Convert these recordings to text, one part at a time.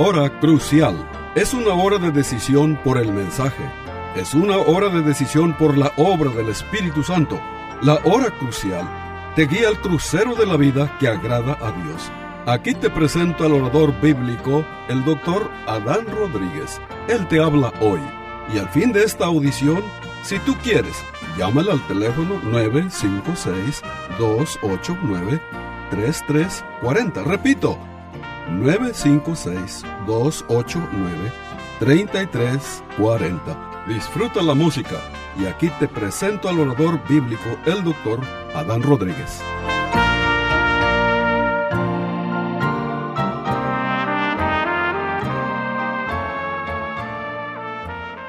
Hora crucial. Es una hora de decisión por el mensaje. Es una hora de decisión por la obra del Espíritu Santo. La hora crucial te guía al crucero de la vida que agrada a Dios. Aquí te presento al orador bíblico, el doctor Adán Rodríguez. Él te habla hoy. Y al fin de esta audición, si tú quieres, llámale al teléfono 956-289-3340. Repito, 956-289-3340. Disfruta la música y aquí te presento al orador bíblico, el doctor Adán Rodríguez.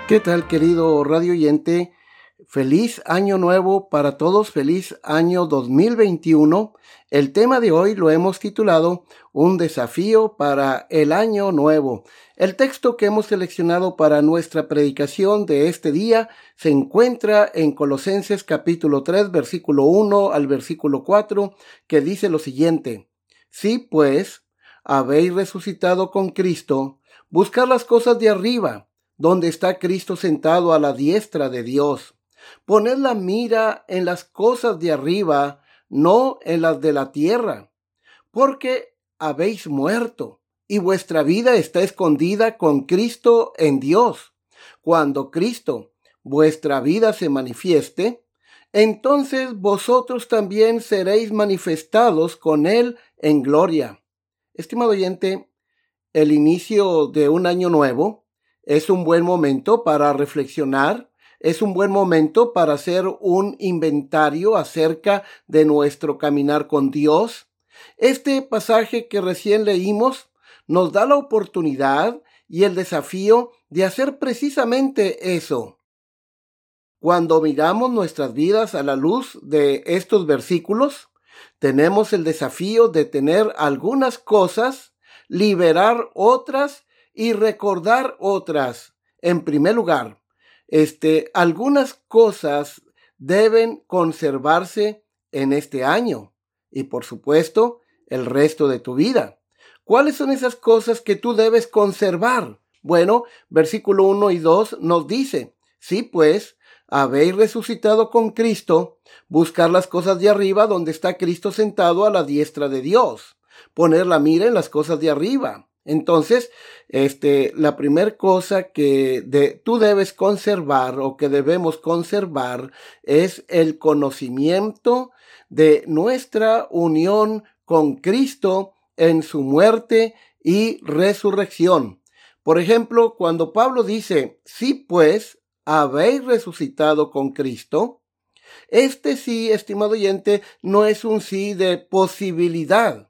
¿Qué tal, querido radio oyente? Feliz año nuevo para todos, feliz año 2021. El tema de hoy lo hemos titulado Un desafío para el año nuevo. El texto que hemos seleccionado para nuestra predicación de este día se encuentra en Colosenses capítulo 3 versículo 1 al versículo 4 que dice lo siguiente. Si pues habéis resucitado con Cristo, buscar las cosas de arriba donde está Cristo sentado a la diestra de Dios. Poned la mira en las cosas de arriba, no en las de la tierra, porque habéis muerto y vuestra vida está escondida con Cristo en Dios. Cuando Cristo, vuestra vida, se manifieste, entonces vosotros también seréis manifestados con Él en gloria. Estimado oyente, el inicio de un año nuevo es un buen momento para reflexionar, es un buen momento para hacer un inventario acerca de nuestro caminar con Dios. Este pasaje que recién leímos nos da la oportunidad y el desafío de hacer precisamente eso. Cuando miramos nuestras vidas a la luz de estos versículos, tenemos el desafío de tener algunas cosas, liberar otras y recordar otras. En primer lugar, este, algunas cosas deben conservarse en este año y por supuesto el resto de tu vida. ¿Cuáles son esas cosas que tú debes conservar? Bueno, versículo 1 y 2 nos dice, sí pues, habéis resucitado con Cristo, buscar las cosas de arriba donde está Cristo sentado a la diestra de Dios, poner la mira en las cosas de arriba. Entonces, este, la primera cosa que de, tú debes conservar o que debemos conservar es el conocimiento de nuestra unión con Cristo en su muerte y resurrección. Por ejemplo, cuando Pablo dice, sí pues, habéis resucitado con Cristo, este sí, estimado oyente, no es un sí de posibilidad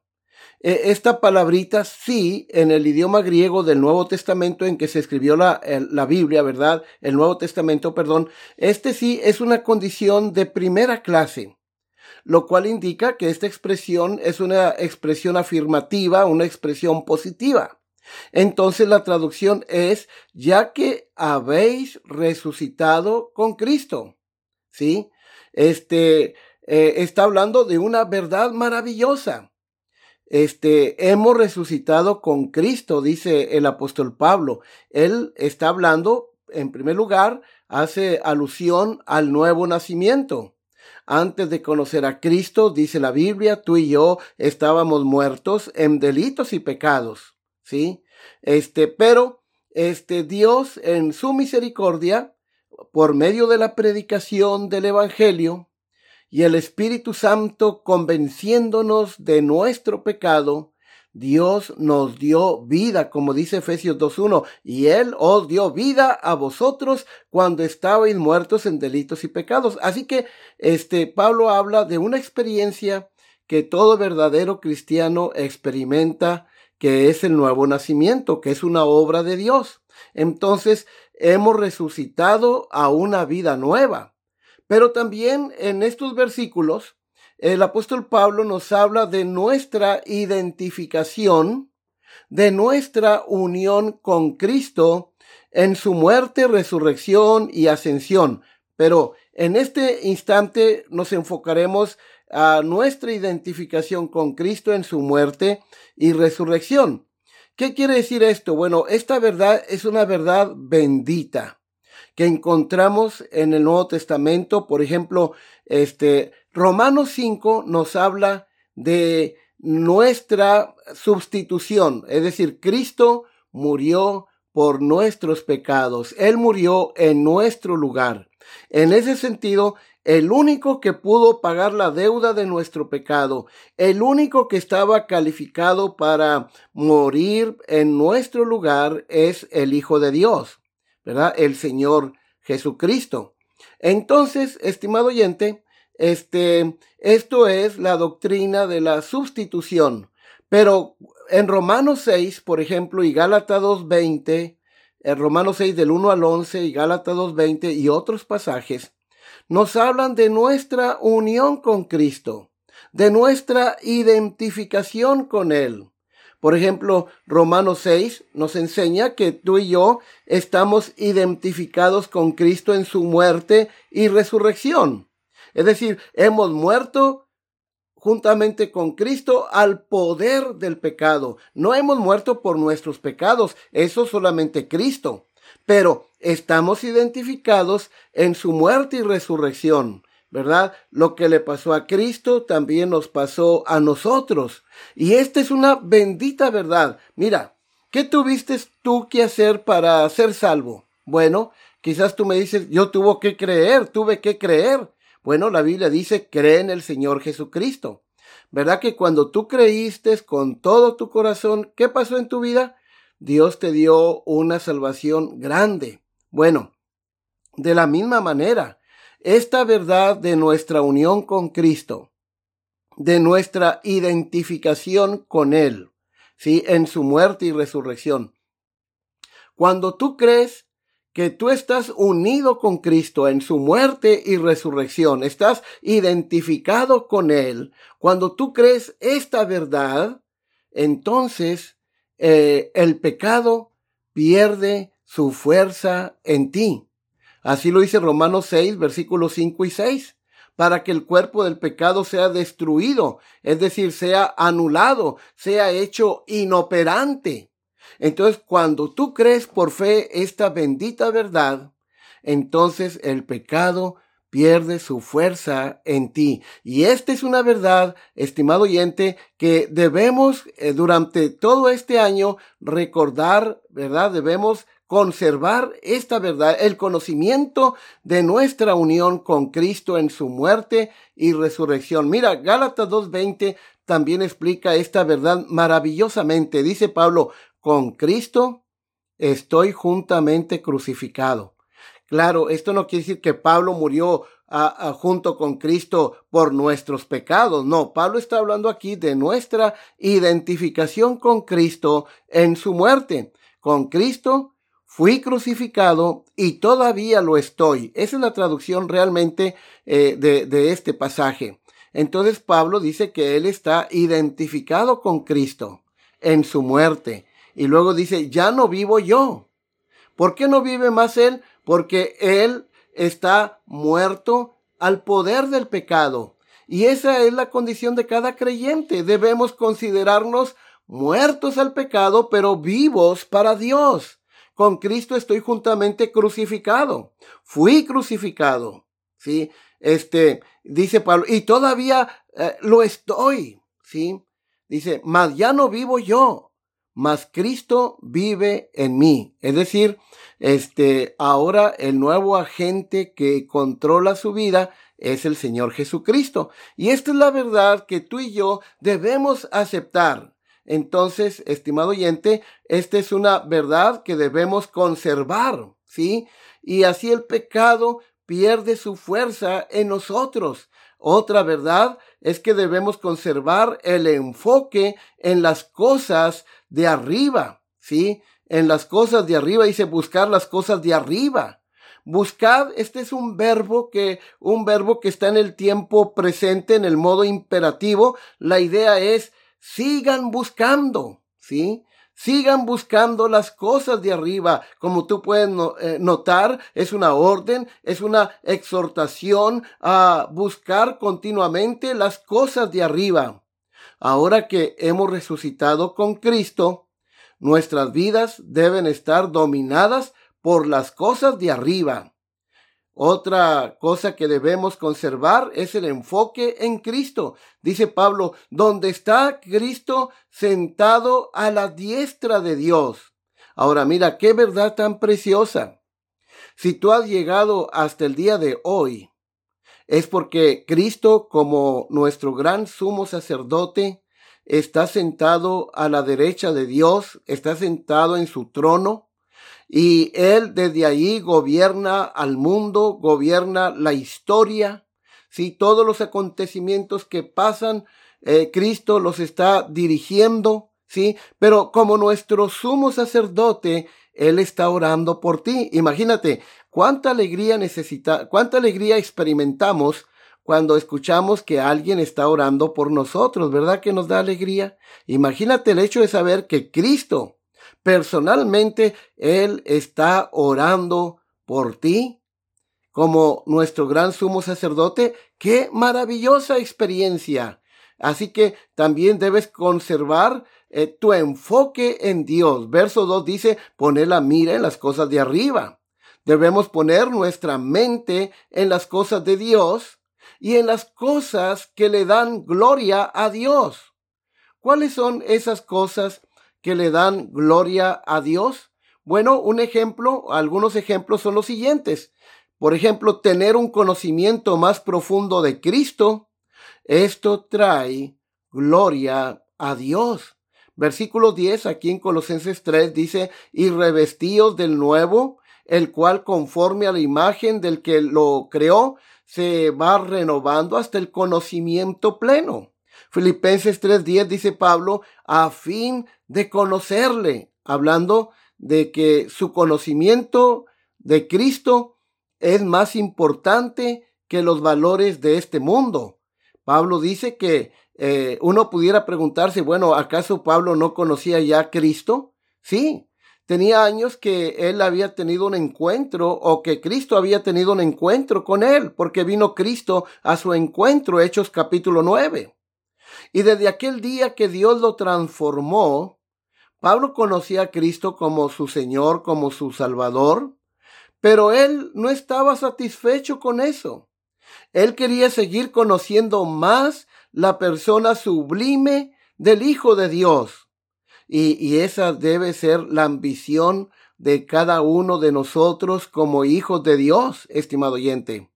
esta palabrita sí en el idioma griego del Nuevo Testamento en que se escribió la, la, Biblia, ¿verdad? El Nuevo Testamento, perdón. Este sí es una condición de primera clase, lo cual indica que esta expresión es una expresión afirmativa, una expresión positiva. Entonces la traducción es, ya que habéis resucitado con Cristo. ¿Sí? Este eh, está hablando de una verdad maravillosa este, hemos resucitado con Cristo, dice el apóstol Pablo. Él está hablando, en primer lugar, hace alusión al nuevo nacimiento. Antes de conocer a Cristo, dice la Biblia, tú y yo estábamos muertos en delitos y pecados, ¿sí? Este, pero, este, Dios en su misericordia, por medio de la predicación del Evangelio, y el Espíritu Santo convenciéndonos de nuestro pecado, Dios nos dio vida, como dice Efesios 2.1, y Él os dio vida a vosotros cuando estabais muertos en delitos y pecados. Así que este Pablo habla de una experiencia que todo verdadero cristiano experimenta, que es el nuevo nacimiento, que es una obra de Dios. Entonces, hemos resucitado a una vida nueva. Pero también en estos versículos, el apóstol Pablo nos habla de nuestra identificación, de nuestra unión con Cristo en su muerte, resurrección y ascensión. Pero en este instante nos enfocaremos a nuestra identificación con Cristo en su muerte y resurrección. ¿Qué quiere decir esto? Bueno, esta verdad es una verdad bendita que encontramos en el Nuevo Testamento. Por ejemplo, este, Romanos 5 nos habla de nuestra sustitución, es decir, Cristo murió por nuestros pecados. Él murió en nuestro lugar. En ese sentido, el único que pudo pagar la deuda de nuestro pecado, el único que estaba calificado para morir en nuestro lugar es el Hijo de Dios, ¿verdad? El Señor Jesucristo. Entonces, estimado oyente, este, esto es la doctrina de la sustitución. Pero en Romanos 6, por ejemplo, y Gálatas 2.20, en Romanos 6 del 1 al 11 y Gálatas 2.20 y otros pasajes, nos hablan de nuestra unión con Cristo, de nuestra identificación con Él. Por ejemplo, Romanos 6 nos enseña que tú y yo estamos identificados con Cristo en su muerte y resurrección. Es decir, hemos muerto juntamente con Cristo al poder del pecado. No hemos muerto por nuestros pecados, eso solamente Cristo pero estamos identificados en su muerte y resurrección. ¿Verdad? Lo que le pasó a Cristo también nos pasó a nosotros. Y esta es una bendita verdad. Mira, ¿qué tuviste tú que hacer para ser salvo? Bueno, quizás tú me dices, yo tuve que creer, tuve que creer. Bueno, la Biblia dice, cree en el Señor Jesucristo. ¿Verdad que cuando tú creíste con todo tu corazón, ¿qué pasó en tu vida? Dios te dio una salvación grande. Bueno, de la misma manera, esta verdad de nuestra unión con Cristo, de nuestra identificación con Él, ¿sí? En su muerte y resurrección. Cuando tú crees que tú estás unido con Cristo en su muerte y resurrección, estás identificado con Él, cuando tú crees esta verdad, entonces eh, el pecado pierde su fuerza en ti. Así lo dice Romanos 6, versículos 5 y 6 para que el cuerpo del pecado sea destruido, es decir, sea anulado, sea hecho inoperante. Entonces, cuando tú crees por fe esta bendita verdad, entonces el pecado pierde su fuerza en ti. Y esta es una verdad, estimado oyente, que debemos eh, durante todo este año recordar, ¿verdad? Debemos conservar esta verdad, el conocimiento de nuestra unión con Cristo en su muerte y resurrección. Mira, Gálatas 2.20 también explica esta verdad maravillosamente. Dice Pablo, con Cristo estoy juntamente crucificado. Claro, esto no quiere decir que Pablo murió junto con Cristo por nuestros pecados. No, Pablo está hablando aquí de nuestra identificación con Cristo en su muerte. Con Cristo fui crucificado y todavía lo estoy. Esa es la traducción realmente eh, de, de este pasaje. Entonces Pablo dice que él está identificado con Cristo en su muerte. Y luego dice, ya no vivo yo. ¿Por qué no vive más él? porque Él está muerto al poder del pecado. Y esa es la condición de cada creyente. Debemos considerarnos muertos al pecado, pero vivos para Dios. Con Cristo estoy juntamente crucificado. Fui crucificado. ¿Sí? Este, dice Pablo, y todavía eh, lo estoy. ¿Sí? Dice, mas ya no vivo yo, mas Cristo vive en mí. Es decir, este, ahora el nuevo agente que controla su vida es el Señor Jesucristo. Y esta es la verdad que tú y yo debemos aceptar. Entonces, estimado oyente, esta es una verdad que debemos conservar, ¿sí? Y así el pecado pierde su fuerza en nosotros. Otra verdad es que debemos conservar el enfoque en las cosas de arriba, ¿sí? En las cosas de arriba dice buscar las cosas de arriba. Buscad, este es un verbo que, un verbo que está en el tiempo presente, en el modo imperativo. La idea es, sigan buscando, ¿sí? Sigan buscando las cosas de arriba. Como tú puedes eh, notar, es una orden, es una exhortación a buscar continuamente las cosas de arriba. Ahora que hemos resucitado con Cristo, Nuestras vidas deben estar dominadas por las cosas de arriba. Otra cosa que debemos conservar es el enfoque en Cristo. Dice Pablo, donde está Cristo sentado a la diestra de Dios. Ahora mira, qué verdad tan preciosa. Si tú has llegado hasta el día de hoy, es porque Cristo como nuestro gran sumo sacerdote está sentado a la derecha de Dios, está sentado en su trono y Él desde ahí gobierna al mundo, gobierna la historia. Si todos los acontecimientos que pasan, eh, Cristo los está dirigiendo, ¿sí? Pero como nuestro sumo sacerdote, Él está orando por ti. Imagínate cuánta alegría necesita, cuánta alegría experimentamos cuando escuchamos que alguien está orando por nosotros, ¿verdad que nos da alegría? Imagínate el hecho de saber que Cristo, personalmente Él está orando por ti como nuestro gran sumo sacerdote. ¡Qué maravillosa experiencia! Así que también debes conservar eh, tu enfoque en Dios. Verso 2 dice, poner la mira en las cosas de arriba. Debemos poner nuestra mente en las cosas de Dios y en las cosas que le dan gloria a Dios. ¿Cuáles son esas cosas que le dan gloria a Dios? Bueno, un ejemplo, algunos ejemplos son los siguientes. Por ejemplo, tener un conocimiento más profundo de Cristo. Esto trae gloria a Dios. Versículo 10 aquí en Colosenses 3 dice, y revestidos del nuevo, el cual conforme a la imagen del que lo creó, se va renovando hasta el conocimiento pleno. Filipenses 3:10 dice Pablo, a fin de conocerle, hablando de que su conocimiento de Cristo es más importante que los valores de este mundo. Pablo dice que eh, uno pudiera preguntarse, bueno, ¿acaso Pablo no conocía ya a Cristo? Sí, tenía años que él había tenido un encuentro o que Cristo había tenido un encuentro con él, porque vino Cristo a su encuentro, Hechos capítulo 9. Y desde aquel día que Dios lo transformó, Pablo conocía a Cristo como su Señor, como su Salvador, pero él no estaba satisfecho con eso. Él quería seguir conociendo más la persona sublime del Hijo de Dios. Y, esa debe ser la ambición de cada uno de nosotros como hijos de Dios, estimado oyente.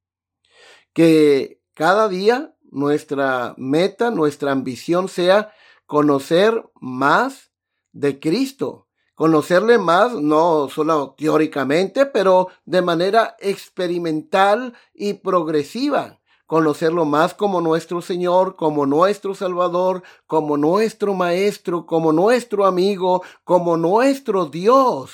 Que cada día nuestra meta, nuestra ambición sea conocer más de Cristo. Conocerle más, no solo teóricamente, pero de manera experimental y progresiva. Conocerlo más como nuestro Señor, como nuestro Salvador, como nuestro Maestro, como nuestro amigo, como nuestro Dios.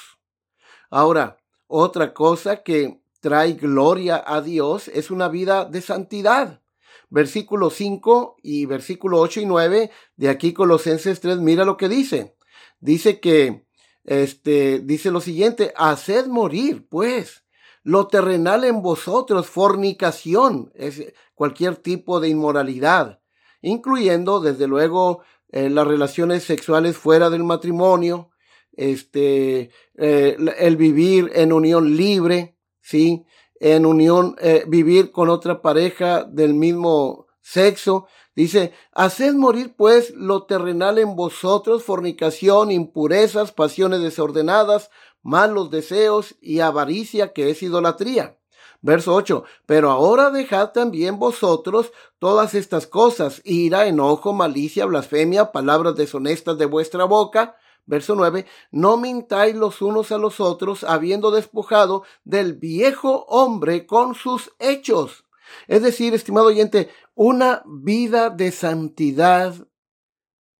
Ahora, otra cosa que trae gloria a Dios es una vida de santidad versículo 5 y versículo 8 y 9 de aquí Colosenses 3, mira lo que dice. Dice que, este, dice lo siguiente, haced morir, pues, lo terrenal en vosotros, fornicación, es cualquier tipo de inmoralidad, incluyendo, desde luego, eh, las relaciones sexuales fuera del matrimonio, este, eh, el vivir en unión libre, ¿sí? En unión, eh, vivir con otra pareja del mismo sexo. Dice, haced morir pues lo terrenal en vosotros, fornicación, impurezas, pasiones desordenadas, malos deseos y avaricia, que es idolatría. Verso 8, pero ahora dejad también vosotros todas estas cosas, ira, enojo, malicia, blasfemia, palabras deshonestas de vuestra boca, Verso 9, no mintáis los unos a los otros, habiendo despojado del viejo hombre con sus hechos. Es decir, estimado oyente, una vida de santidad,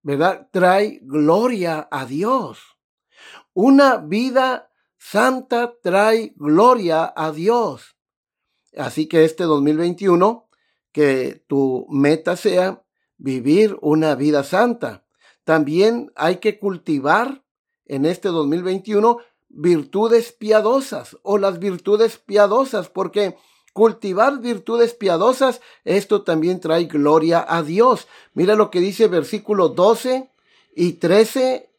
¿verdad? Trae gloria a Dios. Una vida santa trae gloria a Dios. Así que este 2021, que tu meta sea vivir una vida santa. También hay que cultivar en este 2021 virtudes piadosas o las virtudes piadosas, porque cultivar virtudes piadosas, esto también trae gloria a Dios. Mira lo que dice versículo 12 y 13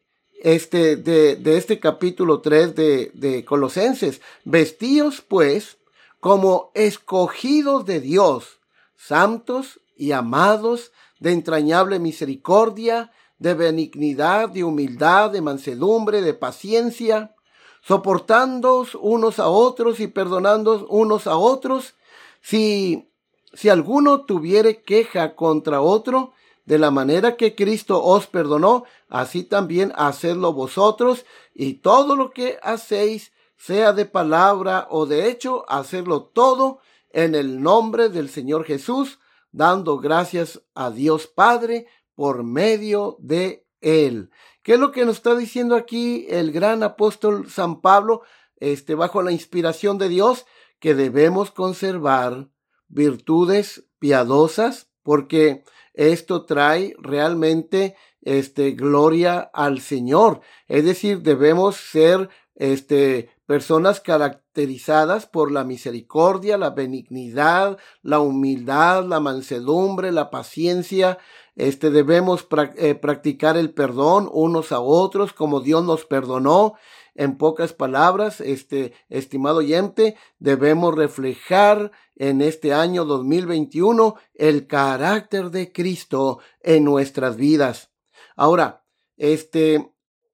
este, de, de este capítulo 3 de, de Colosenses. Vestíos pues como escogidos de Dios, santos y amados, de entrañable misericordia, de benignidad, de humildad, de mansedumbre, de paciencia, soportándoos unos a otros y perdonándoos unos a otros, si, si alguno tuviere queja contra otro, de la manera que Cristo os perdonó, así también hacedlo vosotros, y todo lo que hacéis, sea de palabra o de hecho, hacerlo todo en el nombre del Señor Jesús, dando gracias a Dios Padre por medio de Él. ¿Qué es lo que nos está diciendo aquí el gran apóstol San Pablo, este, bajo la inspiración de Dios? Que debemos conservar virtudes piadosas, porque esto trae realmente este gloria al Señor. Es decir, debemos ser este personas caracterizadas por la misericordia, la benignidad, la humildad, la mansedumbre, la paciencia. Este debemos eh, practicar el perdón unos a otros como Dios nos perdonó. En pocas palabras, este estimado oyente, debemos reflejar en este año 2021 el carácter de Cristo en nuestras vidas. Ahora, este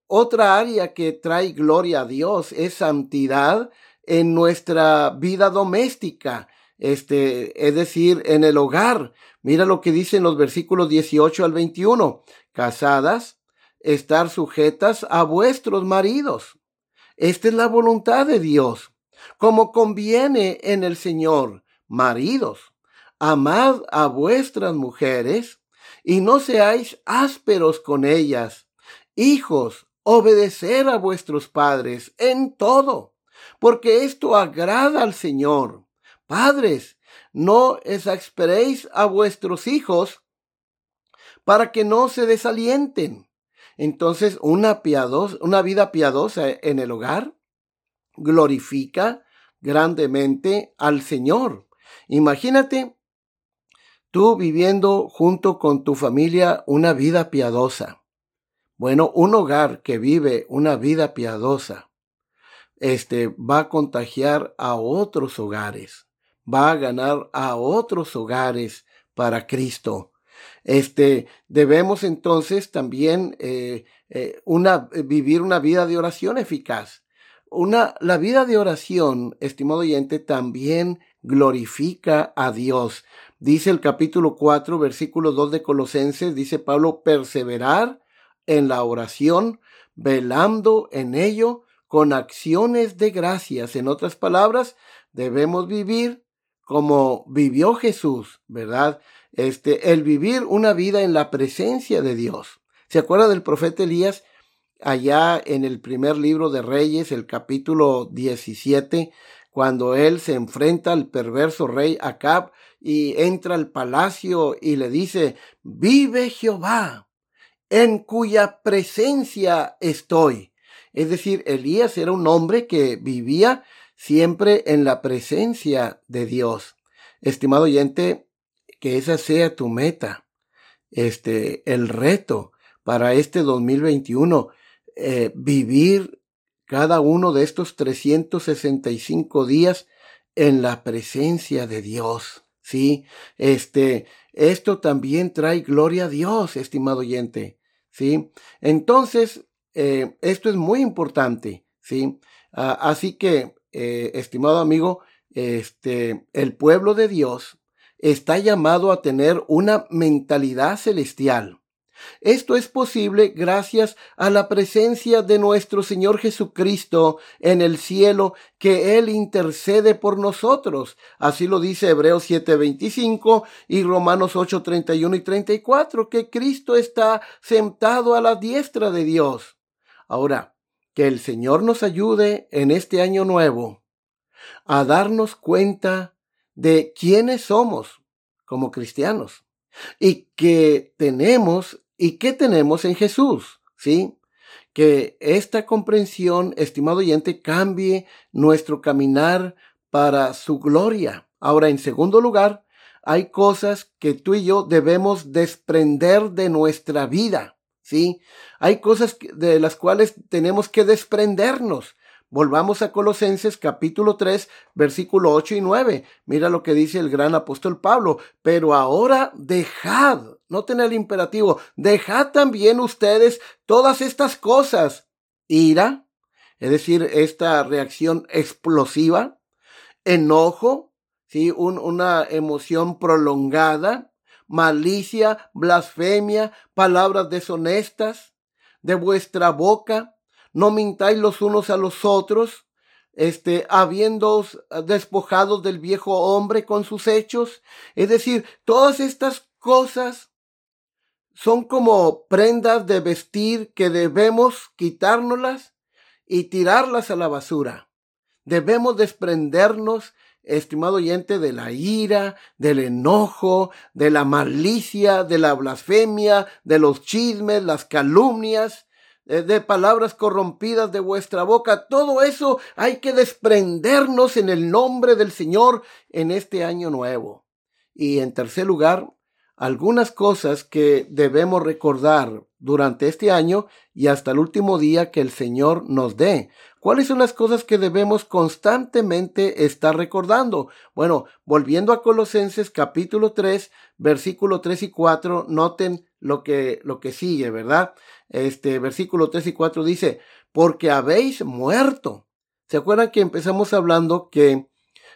otra área que trae gloria a Dios es santidad en nuestra vida doméstica, este, es decir, en el hogar. Mira lo que dicen los versículos 18 al 21. Casadas, estar sujetas a vuestros maridos. Esta es la voluntad de Dios, como conviene en el Señor. Maridos, amad a vuestras mujeres y no seáis ásperos con ellas. Hijos, obedecer a vuestros padres en todo, porque esto agrada al Señor. Padres, no exasperéis a vuestros hijos para que no se desalienten. Entonces, una, una vida piadosa en el hogar glorifica grandemente al Señor. Imagínate tú viviendo junto con tu familia una vida piadosa. Bueno, un hogar que vive una vida piadosa, este va a contagiar a otros hogares, va a ganar a otros hogares para Cristo. Este, debemos entonces también eh, eh, una, vivir una vida de oración eficaz. Una, la vida de oración, estimado oyente, también glorifica a Dios. Dice el capítulo 4, versículo 2 de Colosenses, dice Pablo, perseverar en la oración, velando en ello con acciones de gracias. En otras palabras, debemos vivir como vivió Jesús, ¿verdad? Este, el vivir una vida en la presencia de Dios. ¿Se acuerda del profeta Elías? Allá en el primer libro de Reyes, el capítulo 17, cuando él se enfrenta al perverso rey Acab y entra al palacio y le dice, vive Jehová, en cuya presencia estoy. Es decir, Elías era un hombre que vivía siempre en la presencia de Dios. Estimado oyente, que esa sea tu meta, este, el reto para este 2021, eh, vivir cada uno de estos 365 días en la presencia de Dios. Sí, este, esto también trae gloria a Dios, estimado oyente. ¿sí? Entonces, eh, esto es muy importante, ¿sí? Ah, así que, eh, estimado amigo, este, el pueblo de Dios está llamado a tener una mentalidad celestial. Esto es posible gracias a la presencia de nuestro Señor Jesucristo en el cielo, que Él intercede por nosotros. Así lo dice Hebreos 7:25 y Romanos 8:31 y 34, que Cristo está sentado a la diestra de Dios. Ahora, que el Señor nos ayude en este año nuevo a darnos cuenta de quiénes somos como cristianos y que tenemos ¿Y qué tenemos en Jesús? ¿Sí? Que esta comprensión, estimado oyente, cambie nuestro caminar para su gloria. Ahora, en segundo lugar, hay cosas que tú y yo debemos desprender de nuestra vida. ¿Sí? Hay cosas de las cuales tenemos que desprendernos. Volvamos a Colosenses capítulo 3, versículo 8 y 9. Mira lo que dice el gran apóstol Pablo. Pero ahora dejad, no tener el imperativo, dejad también ustedes todas estas cosas. Ira, es decir, esta reacción explosiva, enojo, ¿sí? una emoción prolongada, malicia, blasfemia, palabras deshonestas de vuestra boca. No mintáis los unos a los otros, este, habiéndoos despojados del viejo hombre con sus hechos. Es decir, todas estas cosas son como prendas de vestir que debemos quitárnoslas y tirarlas a la basura. Debemos desprendernos estimado oyente, de la ira, del enojo, de la malicia, de la blasfemia, de los chismes, las calumnias, eh, de palabras corrompidas de vuestra boca. Todo eso hay que desprendernos en el nombre del Señor en este año nuevo. Y en tercer lugar, algunas cosas que debemos recordar durante este año y hasta el último día que el Señor nos dé. ¿Cuáles son las cosas que debemos constantemente estar recordando? Bueno, volviendo a Colosenses capítulo 3, versículo 3 y 4, noten lo que, lo que sigue, ¿verdad? Este versículo 3 y 4 dice, porque habéis muerto. ¿Se acuerdan que empezamos hablando que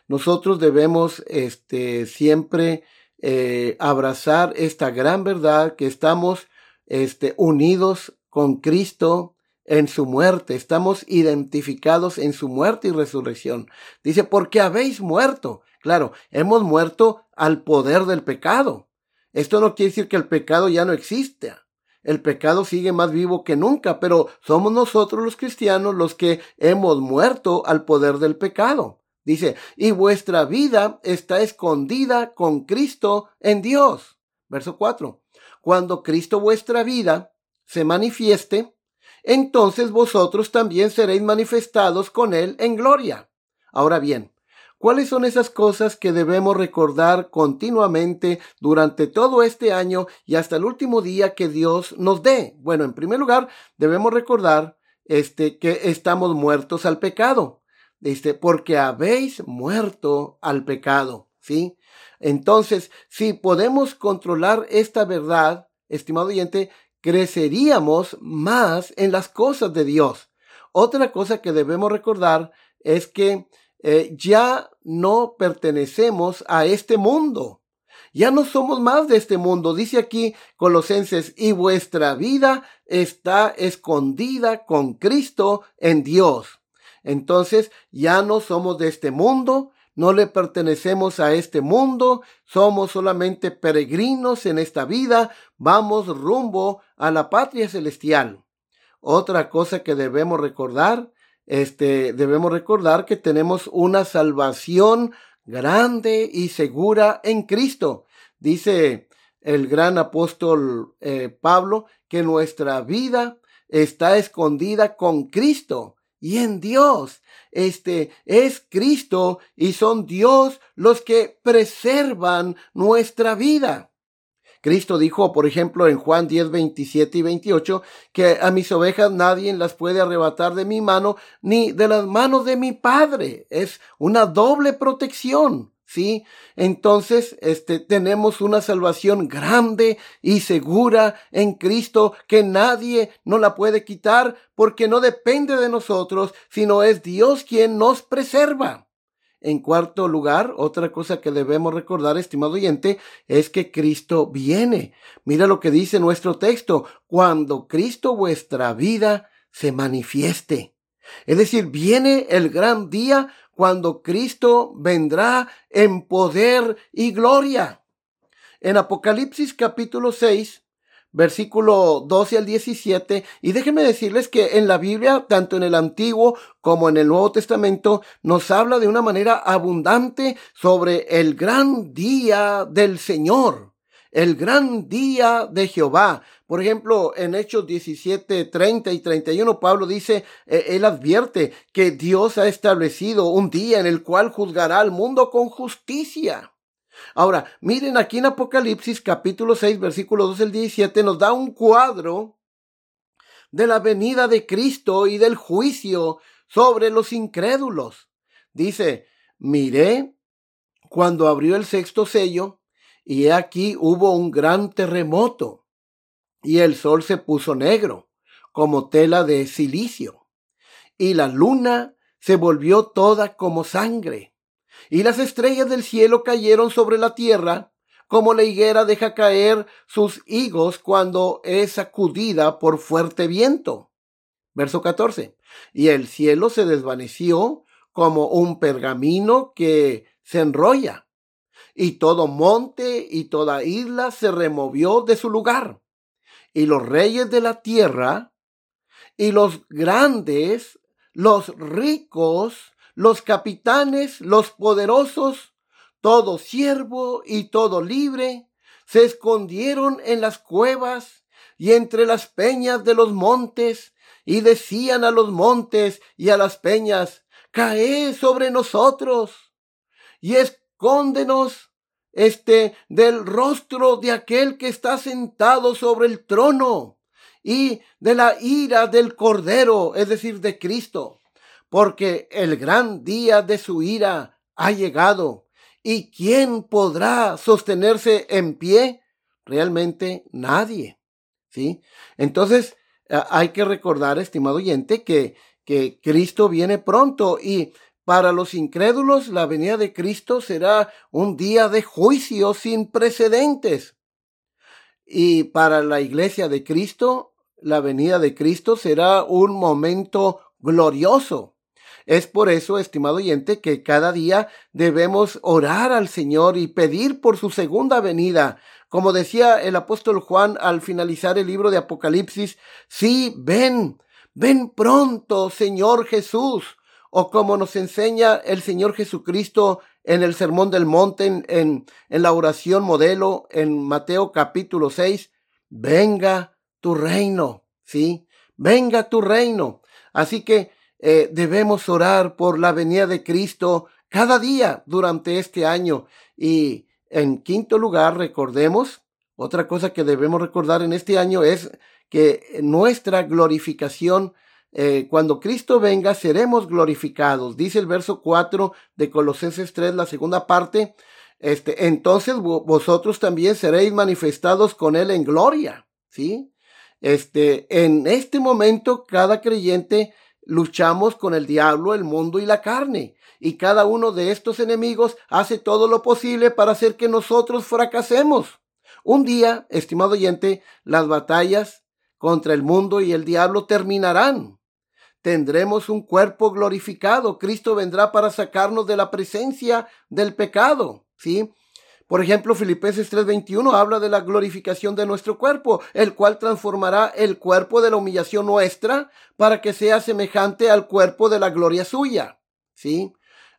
nosotros debemos este, siempre eh, abrazar esta gran verdad que estamos este, unidos con Cristo en su muerte, estamos identificados en su muerte y resurrección. Dice, porque habéis muerto. Claro, hemos muerto al poder del pecado. Esto no quiere decir que el pecado ya no existe. El pecado sigue más vivo que nunca, pero somos nosotros los cristianos los que hemos muerto al poder del pecado. Dice, y vuestra vida está escondida con Cristo en Dios. Verso 4. Cuando Cristo vuestra vida se manifieste, entonces vosotros también seréis manifestados con Él en gloria. Ahora bien, ¿cuáles son esas cosas que debemos recordar continuamente durante todo este año y hasta el último día que Dios nos dé? Bueno, en primer lugar, debemos recordar este, que estamos muertos al pecado. Dice, porque habéis muerto al pecado, ¿sí? Entonces, si podemos controlar esta verdad, estimado oyente, creceríamos más en las cosas de Dios. Otra cosa que debemos recordar es que eh, ya no pertenecemos a este mundo. Ya no somos más de este mundo. Dice aquí Colosenses, y vuestra vida está escondida con Cristo en Dios. Entonces ya no somos de este mundo, no le pertenecemos a este mundo, somos solamente peregrinos en esta vida, vamos rumbo a la patria celestial. Otra cosa que debemos recordar, este, debemos recordar que tenemos una salvación grande y segura en Cristo. Dice el gran apóstol eh, Pablo que nuestra vida está escondida con Cristo y en Dios. Este es Cristo y son Dios los que preservan nuestra vida. Cristo dijo, por ejemplo, en Juan 10, 27 y 28, que a mis ovejas nadie las puede arrebatar de mi mano ni de las manos de mi Padre. Es una doble protección. ¿Sí? Entonces, este, tenemos una salvación grande y segura en Cristo que nadie nos la puede quitar porque no depende de nosotros, sino es Dios quien nos preserva. En cuarto lugar, otra cosa que debemos recordar, estimado oyente, es que Cristo viene. Mira lo que dice nuestro texto, cuando Cristo vuestra vida se manifieste. Es decir, viene el gran día cuando Cristo vendrá en poder y gloria. En Apocalipsis capítulo 6, versículo 12 al 17, y déjenme decirles que en la Biblia, tanto en el Antiguo como en el Nuevo Testamento, nos habla de una manera abundante sobre el gran día del Señor el gran día de Jehová. Por ejemplo, en Hechos 17, 30 y 31, Pablo dice, eh, él advierte que Dios ha establecido un día en el cual juzgará al mundo con justicia. Ahora, miren aquí en Apocalipsis capítulo 6, versículo 2 al 17, nos da un cuadro de la venida de Cristo y del juicio sobre los incrédulos. Dice, miré cuando abrió el sexto sello, y he aquí hubo un gran terremoto, y el sol se puso negro, como tela de silicio, y la luna se volvió toda como sangre, y las estrellas del cielo cayeron sobre la tierra, como la higuera deja caer sus higos cuando es sacudida por fuerte viento. Verso 14. Y el cielo se desvaneció como un pergamino que se enrolla, y todo monte y toda isla se removió de su lugar, y los reyes de la tierra, y los grandes, los ricos, los capitanes, los poderosos, todo siervo y todo libre, se escondieron en las cuevas y entre las peñas de los montes, y decían a los montes y a las peñas, cae sobre nosotros y escóndenos este del rostro de aquel que está sentado sobre el trono y de la ira del cordero, es decir, de Cristo, porque el gran día de su ira ha llegado ¿Y quién podrá sostenerse en pie? Realmente nadie. ¿Sí? Entonces, hay que recordar, estimado oyente, que, que Cristo viene pronto y para los incrédulos la venida de Cristo será un día de juicio sin precedentes. Y para la iglesia de Cristo, la venida de Cristo será un momento glorioso. Es por eso, estimado oyente, que cada día debemos orar al Señor y pedir por su segunda venida. Como decía el apóstol Juan al finalizar el libro de Apocalipsis, sí, ven, ven pronto, Señor Jesús. O como nos enseña el Señor Jesucristo en el Sermón del Monte, en, en, la oración modelo, en Mateo capítulo 6, venga tu reino, ¿sí? Venga tu reino. Así que eh, debemos orar por la venida de Cristo cada día durante este año. Y en quinto lugar, recordemos, otra cosa que debemos recordar en este año es que nuestra glorificación, eh, cuando Cristo venga, seremos glorificados. Dice el verso 4 de Colosenses 3, la segunda parte. Este, entonces vosotros también seréis manifestados con Él en gloria. ¿Sí? Este, en este momento, cada creyente luchamos con el diablo, el mundo y la carne. Y cada uno de estos enemigos hace todo lo posible para hacer que nosotros fracasemos. Un día, estimado oyente, las batallas contra el mundo y el diablo terminarán. Tendremos un cuerpo glorificado. Cristo vendrá para sacarnos de la presencia del pecado. ¿Sí? Por ejemplo, Filipenses 3:21 habla de la glorificación de nuestro cuerpo, el cual transformará el cuerpo de la humillación nuestra para que sea semejante al cuerpo de la gloria suya. ¿Sí?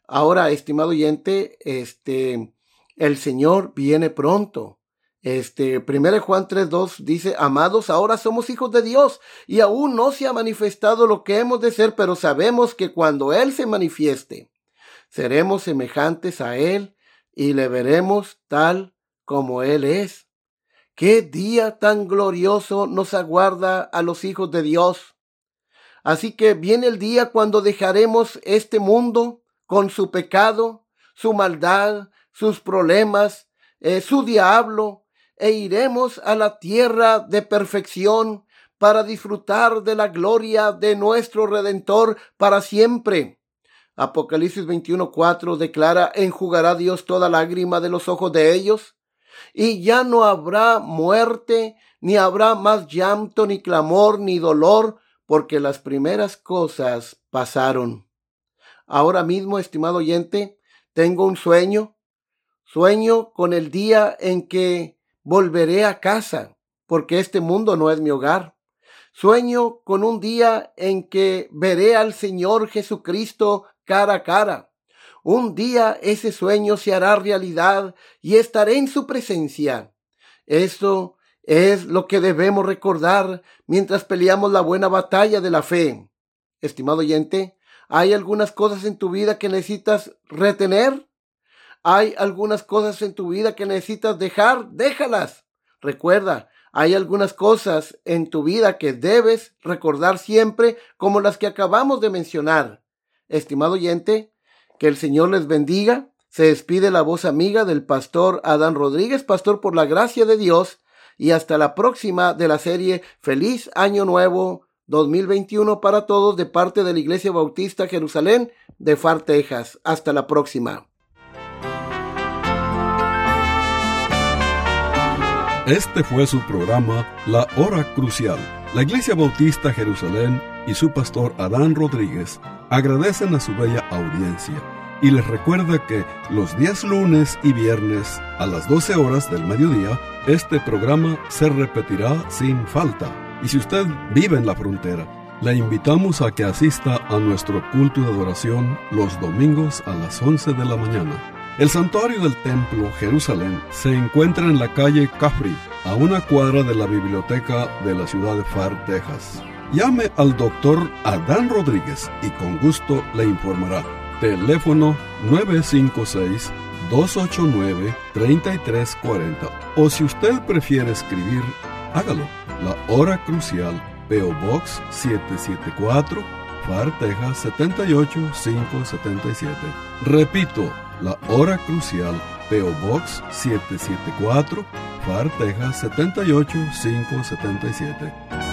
Ahora, estimado oyente, este, el Señor viene pronto. Este, 1 Juan 3.2 dice, amados, ahora somos hijos de Dios y aún no se ha manifestado lo que hemos de ser, pero sabemos que cuando Él se manifieste, seremos semejantes a Él y le veremos tal como Él es. Qué día tan glorioso nos aguarda a los hijos de Dios. Así que viene el día cuando dejaremos este mundo con su pecado, su maldad, sus problemas, eh, su diablo, e iremos a la tierra de perfección para disfrutar de la gloria de nuestro Redentor para siempre. Apocalipsis 21:4 declara, enjugará Dios toda lágrima de los ojos de ellos, y ya no habrá muerte, ni habrá más llanto, ni clamor, ni dolor, porque las primeras cosas pasaron. Ahora mismo, estimado oyente, tengo un sueño, sueño con el día en que volveré a casa, porque este mundo no es mi hogar. Sueño con un día en que veré al Señor Jesucristo cara a cara. Un día ese sueño se hará realidad y estaré en su presencia. Esto es lo que debemos recordar mientras peleamos la buena batalla de la fe. Estimado oyente, ¿hay algunas cosas en tu vida que necesitas retener? ¿Hay algunas cosas en tu vida que necesitas dejar? Déjalas. Recuerda, Hay algunas cosas en tu vida que debes recordar siempre, como las que acabamos de mencionar. Estimado oyente, que el Señor les bendiga. Se despide la voz amiga del pastor Adán Rodríguez, pastor por la gracia de Dios, y hasta la próxima de la serie Feliz Año Nuevo 2021 para todos de parte de la Iglesia Bautista Jerusalén de Far, Texas. Hasta la próxima. Este fue su programa La Hora Crucial. La Iglesia Bautista Jerusalén y su pastor Adán Rodríguez agradecen a su bella audiencia y les recuerda que los días lunes y viernes a las 12 horas del mediodía este programa se repetirá sin falta. Y si usted vive en la frontera, le invitamos a que asista a nuestro culto de adoración los domingos a las 11 de la mañana. El santuario del templo Jerusalén se encuentra en la calle Cafri, a una cuadra de la biblioteca de la ciudad de Far, Texas. Llame al doctor Adán Rodríguez y con gusto le informará. Teléfono 956-289-3340. O si usted prefiere escribir, hágalo. La hora crucial, PO Box 774, Far, Texas 78577. Repito, la hora crucial, PO Box 774, Far, Texas 78577.